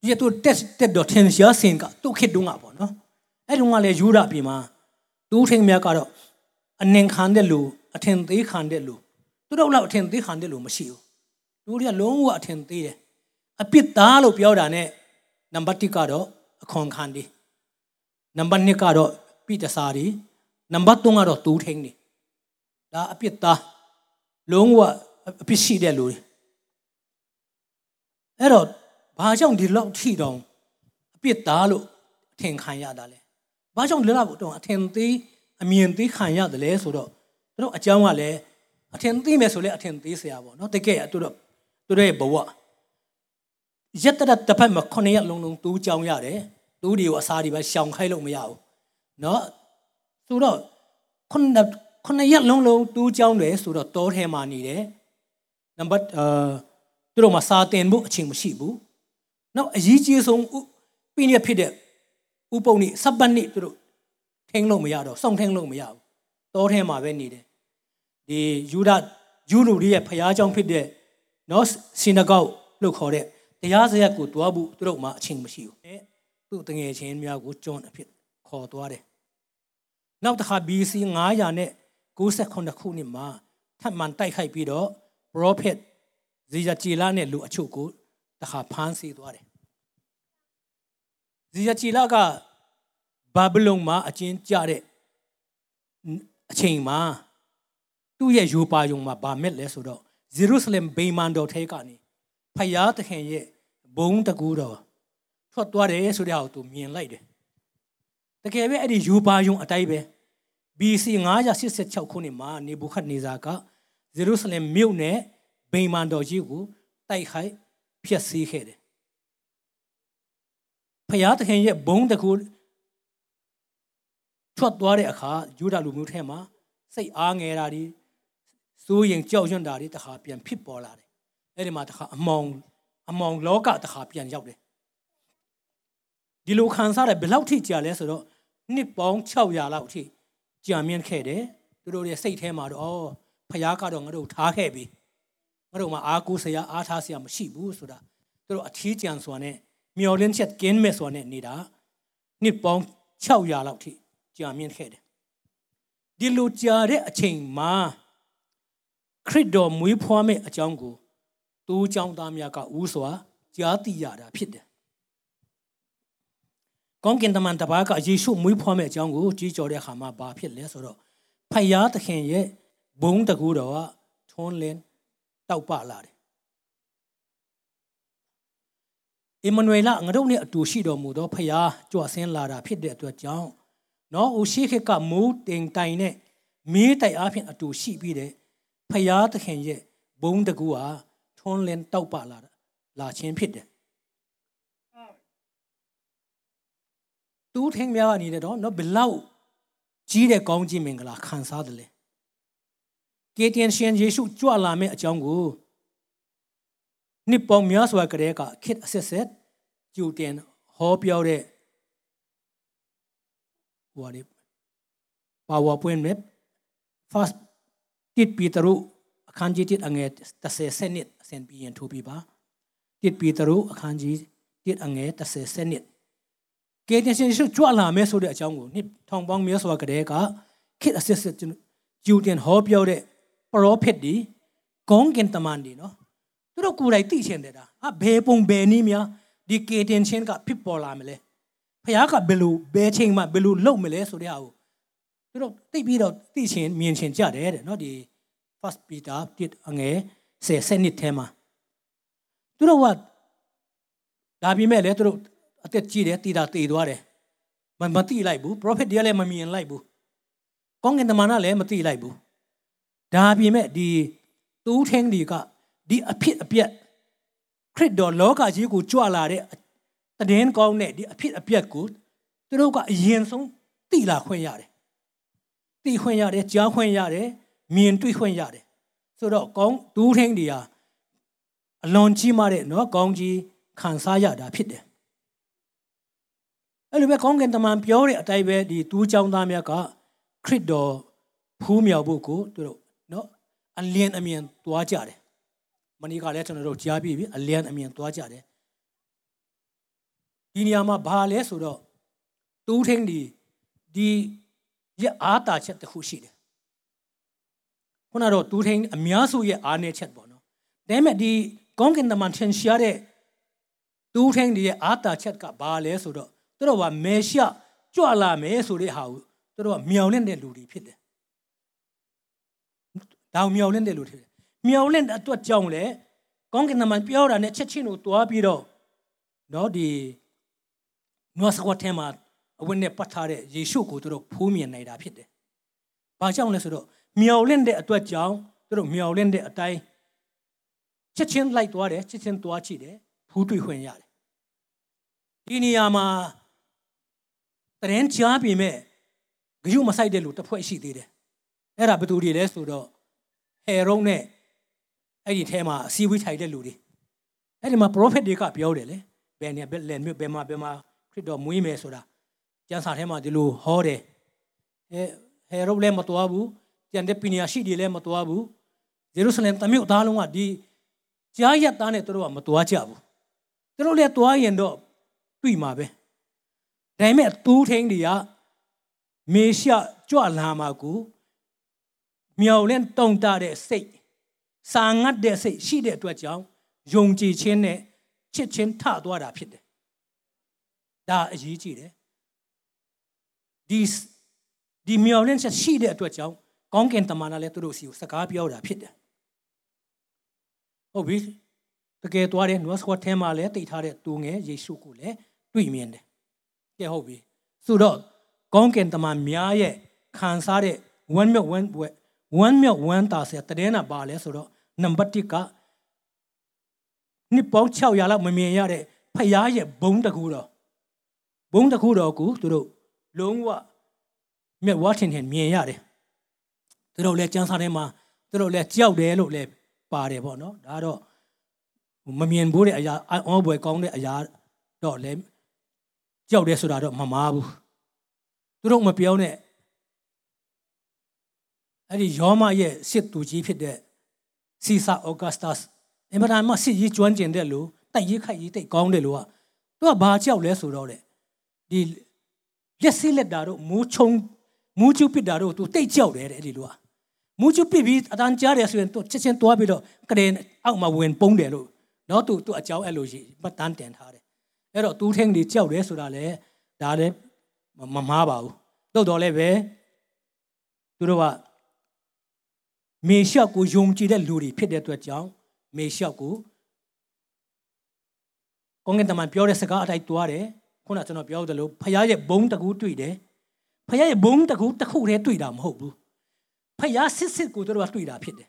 [SPEAKER 1] ဒီတော့တက်တက်တော့ထင်ရှားစင်ကသူ့ခေတ်တုန်းကပေါ့နော်အဲ့တုန်းကလည်းယူရပြီမှာတူးထင်းများကတော့အနှင်ခံတဲ့လူအထင်သေးခံတဲ့လူသူတို့လောက်အထင်သေးခံတဲ့လူမရှိဘူးလူတွေကလုံးဝအထင်သေးတယ်အပြစ်သားလို့ပြောတာ ਨੇ နံပါတ်1ကတော့အခွန်ခံတယ်နံပါတ်2ကတော့ပိတစာတွေ နံပါတ်3ကတော့တူးထင်းတယ်ဒါအပြစ်သားလုံးဝအပြစ်ရှိတဲ့လူတွေအဲ့တော့ဘာကြောင့်ဒီလောက်ထိတောင်အပြစ်သားလို့အထင်ခံရတာလဲဘာကြောင့်ဒီလောက်တော့အထင်သေးအမြင်သေးခံရတယ်လဲဆိုတော့တို့အကြောင်းကလည်းအထင်သေးမယ်ဆိုလဲအထင်သေးเสียပါเนาะတကယ်တို့တို့တို့ရဲ့ဘဝရက်တရတစ်ဖက်မှာခုနှစ်ရက်လုံးလုံးတူးကြောင်းရတယ်တူးတွေကိုအစားတွေပဲရှောင်ခိုင်းလို့မရဘူးเนาะ ဆိုတော့ခုနှစ်ခုနှစ်ရက်လုံးလုံးတူးကြောင်းတယ်ဆိုတော့တောထဲမှာနေတယ်နံပါတ်အာတို့တို့မှာစာတင်ဖို့အချိန်မရှိဘူးနောက်အရေးကြီးဆုံးပြင်းရဖြစ်တဲ့ဥပုံနေစပ်ပတ်နေတို့တို့ထင်းလို့မရတော့စောင့်ထင်းလို့မရဘူးတောထဲမှာပဲနေတယ်ဒီယူဒယူလူတွေရဲ့ဖျားเจ้าဖြစ်တဲ့နော်စင်နဂေါလို့ခေါ်တဲ့တရားစရက်ကိုတွားဖို့သူတို့မှအချိန်မရှိဘူးသူ့တငယ်ချင်းများကိုကျွန်းအဖြစ်ခေါ်သွားတယ် နောက်တစ်ခါ BC 900နဲ့98ခုနှစ်မှာထပ်မံတိုက်ခိုက်ပြီးတော့ prophet ဇီယာဂျီလာနဲ့လူအချို့ကိုတခါဖမ်းဆီးသွားတယ်ဇီယာဂျီလာကဘာဘလုံမှာအကျဉ်းကျတဲ့အချိန်မှာသူ့ရဲ့ယူပါယုံမှာဗာမက်လဲဆိုတော့ဂျေရုဆလင်ဗိမာန်တော်ထဲကနေဖယားသခင်ရဲ့ဘုံတကူတော်ထွက်သွားတယ်ဆိုတဲ့ဟာကိုသူမြင်လိုက်တယ် တကယ်ပဲအဲ့ဒီယူပါယုံအတိုင်းပဲ BC 986ခုနှစ်မှာနေဘူခတ်နေဇာကဂျေရုဆလင်မြို့နဲ့ဗိမာန်တော်ကြီးကိုတိုက်ခိုက်ဖျက်ဆီးခဲ့တယ်ဖယားသခင်ရဲ့ဘုံတကူထွက်သွားတဲ့အခါယူဒလူမျိုးထဲမှာစိတ်အားငယ်တာဒီစိုးရင်ကြောက်ရွံ့တာဒီတခါပြန်ဖြစ်ပေါ်လာတယ်အဲ့ဒီမှာတခါအမောင်အမောင်လောကတခါပြန်ရောက်တယ်ဒီလိုခံစားရဘယ်လောက်ထိကြာလဲဆိုတော့ နှစ်ပေါင်း600လောက်ထိကြာမြင့်ခဲ့တယ်သူတို့ရဲ့စိတ်ထဲမှာတော့ဩဖခင်ကတော့ငါတို့ထားခဲ့ပြီငါတို့မှာအားကိုးစရာအားထားစရာမရှိဘူးဆိုတာသူတို့အထီးကျန်စွာနဲ့မျောလင်းချက်ကင်းမဲ့စွာနဲ့နေတာနှစ်ပေါင်း600လောက်ထိကြာမြင့်ခဲ့တယ်ဒီလိုကြာတဲ့အချိန်မှာခရစ်တော်မွေးဖွားမဲ့အကြောင်းကိုတိုးเจ้าသားများကဦးစွာကြားသိရတာဖြစ်တယ် ကောင်းကင်တမန်တပါးကယေရှုမွေးဖွားမဲ့အကြောင်းကိုကြီးကြော်တဲ့အခါမှာဘာဖြစ်လဲဆိုတော့ဖယားသခင်ရဲ့ဘုံတကူတော်ကထွန်းလင်းတောက်ပလာတယ်အမနွေလငါတို့နဲ့အတူရှိတော်မူသောဖယားကြွဆင်းလာတာဖြစ်တဲ့အတွက်ကြောင့်နော်ဦးရှိခေကမူးတင်တိုင်နဲ့မီးတိုက်အားဖြင့်အတူရှိပြီးတဲ့ဖယားသခင်ရဲ့ဘုံတကူဟာထွန်းလင်းတောက်ပလာလာခြင်းဖြစ်တယ် တူးထင်းများကနေတော့နော်ဘလောက်ကြီးတဲ့ကောင်းကြီးမင်္ဂလာခံစားတယ်လေကေတင်ရှင်ယေရှုကြွလာမယ့်အကြောင်းကိုနှစ်ပေါင်းများစွာကတည်းကခစ်အဆက်ဆက်ကြိုတင်ဟောပြောတဲ့ဟိုလေ PowerPoint နဲ့ first တစ်ပီတရုအခန်းကြီးတစ်အငယ်30စနစ်အစင်ပြီးရင်ထိုးပြပါတစ်ပီတရုအခန်းကြီးတစ်အငယ်30စနစ် ကဲတင်ရှင်ရှုကြွလာမယ်ဆိုတဲ့အကြောင်းကိုနှစ်ထောင်ပေါင်းများစွာကတည်းကခေတ်အစစ်စစ်ဂျူတင်ဟောပြောတဲ့ပရောဖက်ဒီကောင်းကင်တမန်ဒီနော်သူတို့ကိုယ်တိုင်သိချင်တယ်ဒါအဘယ်ပုံဘယ်နည်းများဒီကေတင်ရှင်ကဖြစ်ပေါ်လာမလဲဖခင်ကဘယ်လိုဘယ်ချိန်မှဘယ်လိုလုပ်မလဲဆိုတဲ့ဟာကိုသူတို့သိပြီးတော့သိချင်မြင်ချင်ကြတယ်တဲ့နော်ဒီ first peter တစ်အငယ်10စနစ်ထဲမှာသူတို့ကဒါပေမဲ့လည်းသူတို့ အသက်ကြီးတယ်တည်တာတည်သွားတယ်မမတိလိုက်ဘူး prophet တွေကလည်းမမြင်လိုက်ဘူးကောင်းကင်တမန်ကလည်းမတိလိုက်ဘူးဒါပေမဲ့ဒီတူးထင်းဒီကဒီအဖြစ်အပျက်ခရစ်တော်လောကကြီးကိုကြွလာတဲ့တည်င်းကောင်းတဲ့ဒီအဖြစ်အပျက်ကိုသူတို့ကအရင်ဆုံးသိလာခွင့်ရတယ်သိခွင့်ရတယ်ကြားခွင့်ရတယ်မြင်တွေ့ခွင့်ရတယ်ဆိုတော့ကောင်းဒူးထင်းတွေဟာအလွန်ကြီးမားတဲ့နော်ကောင်းကြီးခံစားရတာဖြစ်တယ် အဲ့လိုပဲကောင်းကင်တမန်ပြောတဲ့အတိုင်းပဲဒီတူးချောင်းသားများကခရစ်တော်ဖူးမြောက်ဖို့ကိုသူတို့နော်အလင်းအမြင်သွားကြတယ်မနေ့ကလည်းကျွန်တော်တို့ကြားပြီးပြီအလင်းအမြင်သွားကြတယ်ဒီနေရာမှာဘာလဲဆိုတော့တူးထင်းဒီဒီရအားတာချက်တစ်ခုရှိတယ်ခုနတော့တူးထင်းအများစုရဲ့အားနည်းချက်ပေါ့နော်ဒါပေမဲ့ဒီကောင်းကင်တမန်ထင်ရှားတဲ့တူးထင်းဒီရဲ့အားတာချက်ကဘာလဲဆိုတော့ သူတို့ကမေရှကြွလာမယ်ဆိုတဲ့ဟာကိုသူတို့ကမြောင်လင့်တဲ့လူတွေဖြစ်တယ်ဒါကိုမြောင်လင့်တဲ့လူတွေမြောင်လင့်တဲ့အတွက်ကြောင့်လေကောင်းကင်တမန်ပြောတာနဲ့ချက်ချင်းကိုတွားပြီးတော့နော်ဒီနွားစကွတ်ထဲမှာအဝတ်နဲ့ပတ်ထားတဲ့ယေရှုကိုသူတို့ဖိုးမြင်နေတာဖြစ်တယ်။ဘာကြောင့်လဲဆိုတော့မြော်လင့်တဲ့အတွက်ကြောင့်သူတို့မြော်လင့်တဲ့အတိုင်းချက်ချင်းလိုက်သွားတယ်ချက်ချင်းသွားကြည့်တယ်ဖူးတွေ့ခွင့်ရတယ်။ဒီနေရာမှာ တရင်ကြားပြီမဲ့ဂယုမဆိုင်တဲ့လူတစ်ဖွဲ့ရှိသေးတယ်။အဲ့ဒါဘယ်သူတွေလဲဆိုတော့ဟေရုံနဲ့အဲ့ဒီထဲမှာအစည်းအဝေးထိုင်တဲ့လူတွေအဲ့ဒီမှာ prophet တွေကပြောတယ်လေဘယ်နေဘယ်လဲမြို့ဘယ်မှာဘယ်မှာခရစ်တော်မွေးမယ်ဆိုတာကျမ်းစာထဲမှာဒီလိုဟောတယ်အဲဟေရုပ်လည်းမတော်ဘူးကျန်တဲ့ပညာရှိတွေလည်းမတော်ဘူးယေရုရှလင်တမြို့သားလုံးကဒီကြားရက်သားနဲ့တို့ကမတော်ကြဘူးတို့လည်းတော်ရင်တော့တွေ့မှာပဲ ဒါပေမဲ့တူးထင်းတွေကမေရှကြွလာမှာကိုမြော်လင့်တုံတာတဲ့စိတ်စာငတ်တဲ့စိတ်ရှိတဲ့အတွက်ကြောင့်ယုံကြည်ခြင်းနဲ့ချစ်ချင်းထသွားတာဖြစ်တယ်ဒါအရေးကြီးတယ်ဒီဒီမျော်လင့်ချက်ရှိတဲ့အတွက်ကြောင့်ကောင်းကင်တမန်ကလည်းသူတို့စီကိုစကားပြောတာဖြစ်တယ်ဟုတ်ပြီတကယ်သွားတဲ့နွားစကွတ်ထဲမှာလည်းတိတ်ထားတဲ့သူငယ်ယေရှုကိုလည်းတွေ့မြင်တယ် ကဲဟုတ်ပြီဆိုတော့ကောင်းကင်တမန်များရဲ့ခံစားတဲ့ဝမ်းမြောက်ဝမ်းဝမ်းမြောက်ဝမ်းသာစရာတည်နာပါလဲဆိုတော့နံပါတ်1ကနှစ်ပေါင်း600လောက်မမြင်ရတဲ့ဖရားရဲ့ဘုံတကူတော်ဘုံတကူတော်ကိုသူတို့လုံးဝမြက်ဝါထင်ထင်မြင်ရတယ်သူတို့လည်းကျန်းစာထဲမှာသူတို့လည်းကြောက်တယ်လို့လည်းပါတယ်ပေါ့နော်ဒါတော့မမြင်ဘူးတဲ့အရာအောဘွယ်ကောင်းတဲ့အရာတော့လည်း ကြောက်တယ်ဆိုတာတော့မမားဘူးသူတို့မပြောနဲ့အဲ့ဒီယောမရဲ့စစ်သူကြီးဖြစ်တဲ့စီဆာအော်ဂတ်စတပ်အင်မတန်မှစစ်ရေးကျွမ်းကျင်တဲ့လူတိုက်ရေးခိုက်ရေးတိတ်ကောင်းတယ်လို့ကသူကဘာကြောက်လဲဆိုတော့လေဒီလက်စီးလက်တာတို့မူးချုံမူးကျူပစ်တာတို့သူတိတ်ကြောက်တယ်တဲ့အဲ့ဒီလိုကမူးကျူပစ်ပြီးအတန်းကြားတယ်ဆိုရင်သူချက်ချင်းသွားပြီးတော့ကရင်အောက်မှာဝင်ပုံးတယ်လို့တော့သူသူအကြောင်းအဲ့လိုရှိမှတ်တမ်းတင်ထားတယ် အဲ့တော့သူထင်းတွေကြောက်တယ်ဆိုတာလေဒါလည်းမမားပါဘူးတုတ်တော်လည်းပဲသူတို့ကမေရှောက်ကိုယုံကြည်တဲ့လူတွေဖြစ်တဲ့အတွက်ကြောင့်မေရှောက်ကိုကောင်းကင်တမန်ပြောတဲ့စကားအတိုင်းတွားတယ်ခုနကျွန်တော်ပြောသလိုဖခင်ရဲ့ဘုံတကူတွေ့တယ်ဖခင်ရဲ့ဘုံတကူတစ်ခုတည်းတွေ့တာမဟုတ်ဘူးဖခင်စစ်စစ်ကိုတို့ကတွေ့တာဖြစ်တယ်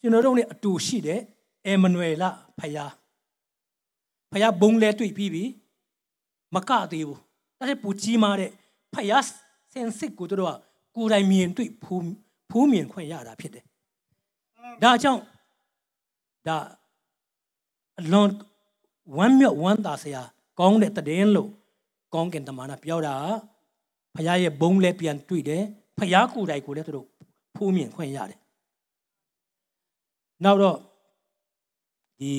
[SPEAKER 1] ကျွန်တော်တို့ ਨੇ အတူရှိတဲ့အေမနွေလဖခင် ဖခင်ဘုံလဲတွေ့ပြီးပြီမကသေးဘူးဒါပေမဲ့ပူကြီးမားတဲ့ဖခင်စင်စစ်ကိုတို့ကကိုယ်တိုင်မြင်တွေ့ဖူးဖူးမြင်ခွင့်ရတာဖြစ်တယ်ဒါကြောင့်ဒါအလွန်ဝမ်းမြောက်ဝမ်းသာစရာကောင်းတဲ့တည်င်းလို့ကောင်းကင်တမန်ကပြောတာဖခင်ရဲ့ဘုံလဲပြန်တွေ့တယ်ဖခင်ကိုယ်တိုင်ကိုလည်းသူတို့ဖူးမြင်ခွင့်ရတယ်နောက်တော့ဒီ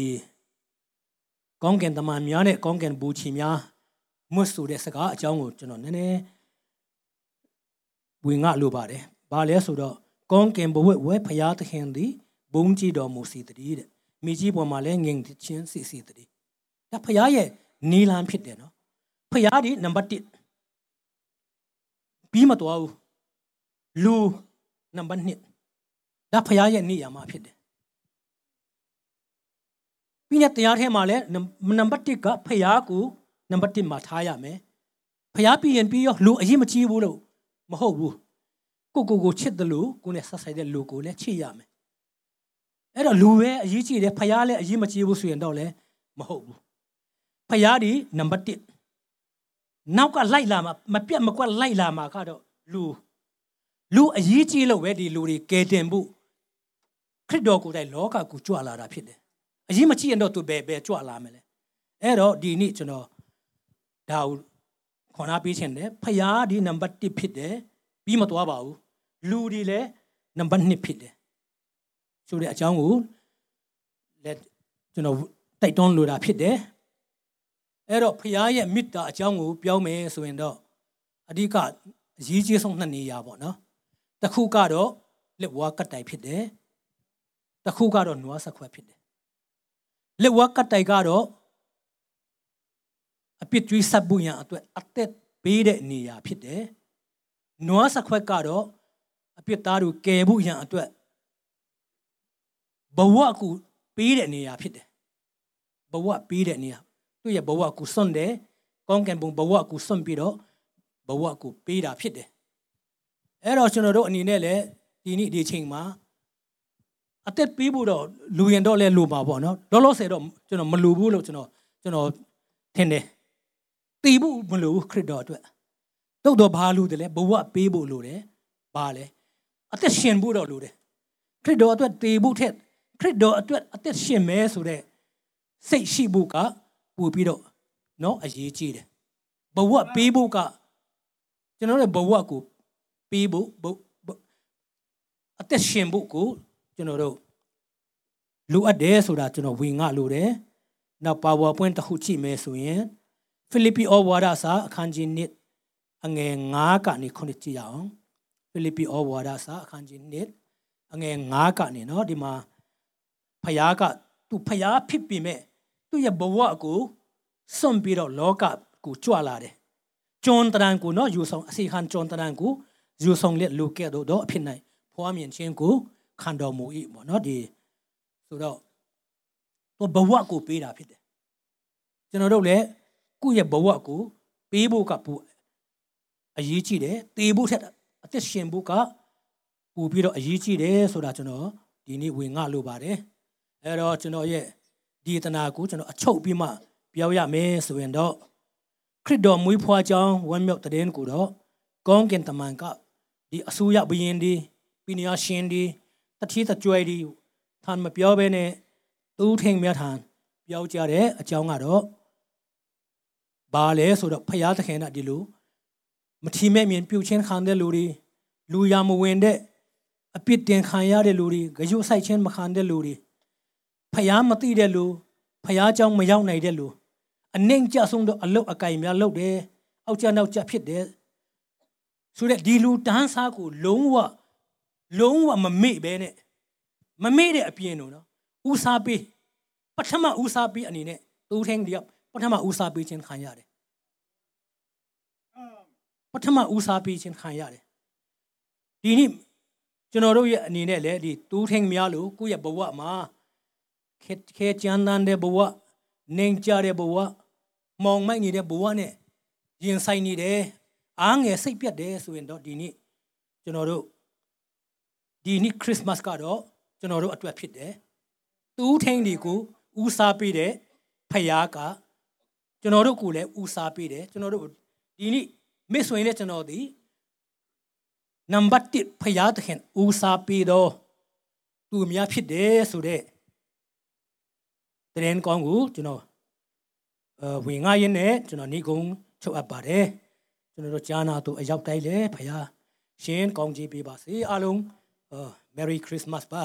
[SPEAKER 1] ကောင်းကင်တမန်များနဲ့ကောင်းကင်ဘူချီများမွတ်ဆိုတဲ့စကားအကြောင်းကိုကျွန်တော်နည်းနည်းဝင်ငါလိုပါတယ်။ဘာလဲဆိုတော့ကောင်းကင်ဘဝဝဲဖရာသခင်သည်ဘုံကြည်တော်မူစီတည်းတဲ့။မိကြီးပေါ်မှာလည်းငင်ချင်းစီစီတည်း။ဒါဖရာရဲ့နီလန်ဖြစ်တယ်နော်။ဖရာဒီနံပါတ်1ပြီးမတော်ဘူး။လူနံပါတ်2ဒါဖရာရဲ့နေရာမှာဖြစ်တယ်။ ပြီးတဲ့တရားထဲမှာလည်းနံပါတ်1ကဖရာကိုနံပါတ်1မှာထားရမယ်။ဖရာပြီးရင်ပြီးရောလူအရင်မကြည့်ဘူးလို့မဟုတ်ဘူးကိုကိုကိုချစ်တယ်လို့ကိုနဲ့ဆက်ဆိုင်တဲ့လူကိုလည်းချစ်ရမယ်အဲ့တော့လူပဲအရေးကြီးတယ်ဖယားလည်းအရေးမကြီးဘူးဆိုရင်တော့လည်းမဟုတ်ဘူးဖယားဒီနံပါတ်1နောက်ကလိုက်လာမှာမပြတ်မကွက်လိုက်လာမှာကတော့လူလူအရေးကြီးလို့ပဲဒီလူတွေကယ်တင်ဖို့ခရစ်တော်ကိုယ်တိုင်လောကကိုကြွလာတာဖြစ်တယ် အရေးမကြီးရင်တော့သူဘယ်ဘယ်ကြွလာမလဲအဲ့တော့ဒီနေ့ကျွန်တော်ဒါကိုခေါ်နာပေးခြင်းတယ်ဖယားဒီနံပါတ်1ဖြစ်တယ်ပြီးမသွားပါဘူးလူဒီလည်းနံပါတ်2ဖြစ်တယ်ဆိုတဲ့အကြောင်းကိုလက်ကျွန်တော်တိုက်တွန်းလိုတာဖြစ်တယ်အဲ့တော့ဖယားရဲ့မေတ္တာအကြောင်းကိုပြောမယ်ဆိုရင်တော့အဓိကအရေးကြီးဆုံးနှစ်နေရာပေါ့နော်တစ်ခုကတော့လက်ဝါးကတ်တိုင်ဖြစ်တယ်တစ်ခုကတော့နွားဆက်ခွက်ဖြစ်တယ် လက်ဝါးကတ်တိုင်ကတော့အပြစ်ကြွေးဆပ်ဖို့ရန်အတွက်အသက်ပေးတဲ့နေရာဖြစ်တယ်နွားဆက်ခွက်ကတော့အပြစ်သားတို့ကယ်ဖို့ရန်အတွက်ဘဝကူပေးတဲ့နေရာဖြစ်တယ်ဘဝပေးတဲ့နေရာသူ့ရဲ့ဘဝကူစွန့်တယ်ကောင်းကင်ဘုံဘဝကူစွန့်ပြီးတော့ဘဝကူပေးတာဖြစ်တယ်အဲ့တော့ကျွန်တော်တို့အနေနဲ့လည်းဒီနေ့ဒီချိန်မှာ အသက်ပေးဖို့တော့လူရင်တော့လဲလိုပါပေါ့နော်လောလောဆယ်တော့ကျွန်တော်မလိုဘူးလို့ကျွန်တော်ကျွန်တော်ထင်တယ်တည်ဖို့မလိုဘူးခရစ်တော်အတွက်တော့တော့ဘာလို့တလဲဘဝပေးဖို့လိုတယ်ဘာလဲအသက်ရှင်ဖို့တော့လိုတယ်ခရစ်တော်အတွက်တည်ဖို့ထက်ခရစ်တော်အတွက်အသက်ရှင်မဲဆိုတဲ့စိတ်ရှိဖို့ကပို့ပြီးတော့နော်အရေးကြီးတယ်ဘဝပေးဖို့ကကျွန်တော်ရဲ့ဘဝကိုပေးဖို့အသက်ရှင်ဖို့ကို ကျွန်တော်တို့လိုအပ်တယ်ဆိုတာကျွန်တော်ဝင်ငါလိုတယ်။နောက် PowerPoint တစ်ခုကြည့်မယ်ဆိုရင်ဖိလိပ္ပိဩဝါဒစာအခန်းကြီး1အငယ်9ကနေခုနှစ်ကြည့်ရအောင်။ဖိလိပ္ပိဩဝါဒစာအခန်းကြီး1အငယ်9ကနေနော်ဒီမှာဖယားကသူဖယားဖြစ်ပေမဲ့သူ့ရဲ့ဘဝကိုစွန့်ပြီးတော့လောကကိုကြွလာတယ်။ကျွန်တရန်ကိုနော်ယူဆောင်အစီခံကျွန်တရန်ကိုယူဆောင်လက်လူကဲ့သို့သောအဖြစ်၌ဖွားမြင်ခြင်းကို ခံတော်မူ၏ပေါ့နော်ဒီဆိုတော့သူဘဝကိုပေးတာဖြစ်တယ်ကျွန်တော်တို့လည်းကိုယ့်ရဲ့ဘဝကိုပေးဖို့ကပူအရေးကြီးတယ်တေဖို့ထက်အသက်ရှင်ဖို့ကပူပြီးတော့အရေးကြီးတယ်ဆိုတာကျွန်တော်ဒီနေ့ဝင်ငှလို့ပါတယ်အဲ့တော့ကျွန်တော်ရဲ့ဒီတနာကိုကျွန်တော်အချုပ်ပြီးမှပြောရမယ်ဆိုရင်တော့ခရစ်တော်မွေးဖွားကြောင်းဝမ်းမြောက်တဲ့င်းကိုတော့ကောင်းကင်တမန်ကဒီအဆူရဘယင်ဒီပိညာရှင်ဒီ တတိတကြွယ်ဒီထန်မပြောဘဲနဲ့သူထင်မြတ်ထန်ပြောကြတဲ့အကြောင်းကတော့ဘာလဲဆိုတော့ဖရာသခင်ကဒီလိုမထီမဲ့မြင်ပြုတ်ချင်းခံတဲ့လူတွေလူရမဝင်တဲ့အပြစ်တင်ခံရတဲ့လူတွေကြွဆိုင်ချင်းမခံတဲ့လူတွေဖယားမသိတဲ့လူဖယားเจ้าမရောက်နိုင်တဲ့လူအနှိမ်ကြဆုံးတော့အလုတ်အကင်များလုပ်တယ်အောက်ကျနောက်ကျဖြစ်တယ်ဆိုတဲ့ဒီလူတန်းစားကိုလုံးဝ လုံးဝမမေ့ပဲနဲ့မမေ့တဲ့အပြင်တော့နော်ဦးစားပေးပထမဦးစားပေးအနေနဲ့သူထင်းတယောက်ပထမဦးစားပေးခြင်းခံရတယ်ပထမဦးစားပေးခြင်းခံရတယ်ဒီနေ့ကျွန်တော်တို့ရဲ့အနေနဲ့လည်းဒီတူးထင်းများလို့ကိုယ့်ရဲ့ဘဝမှာခဲခဲချမ်းသာတဲ့ဘဝနှိမ်ကြတဲ့ဘဝမောင်မိုက်နေတဲ့ဘဝနဲ့ရင်ဆိုင်နေတယ်အားငယ်စိတ်ပြတ်တယ်ဆိုရင်တော့ဒီနေ့ကျွန်တော်တို့ ဒီနေ့ခရစ်မတ်ကတော့ကျွန်တော်တို့အတွက်ဖြစ်တယ်တူးထင်းဒီကိုဦးစားပေးတဲ့ဖယားကကျွန်တော်တို့ကိုလည်းဦးစားပေးတယ်ကျွန်တော်တို့ဒီနေ့မိတ်ဆွေနဲ့ကျွန်တော်ဒီနံပါတ်1ဖယားသခင်ဦးစားပေးတော့သူများဖြစ်တယ်ဆိုတဲ့တရင်ကောင်းကိုကျွန်တော်အဝင်ငါရင်နဲ့ကျွန်တော်နေကုန်းချုပ်အပ်ပါတယ်ကျွန်တော်တို့ဂျာနာတို့အရောက်တိုင်းလဲဖယားရှင်ကောင်းကြီးပေးပါစေအားလုံး Merry Christmas ပါ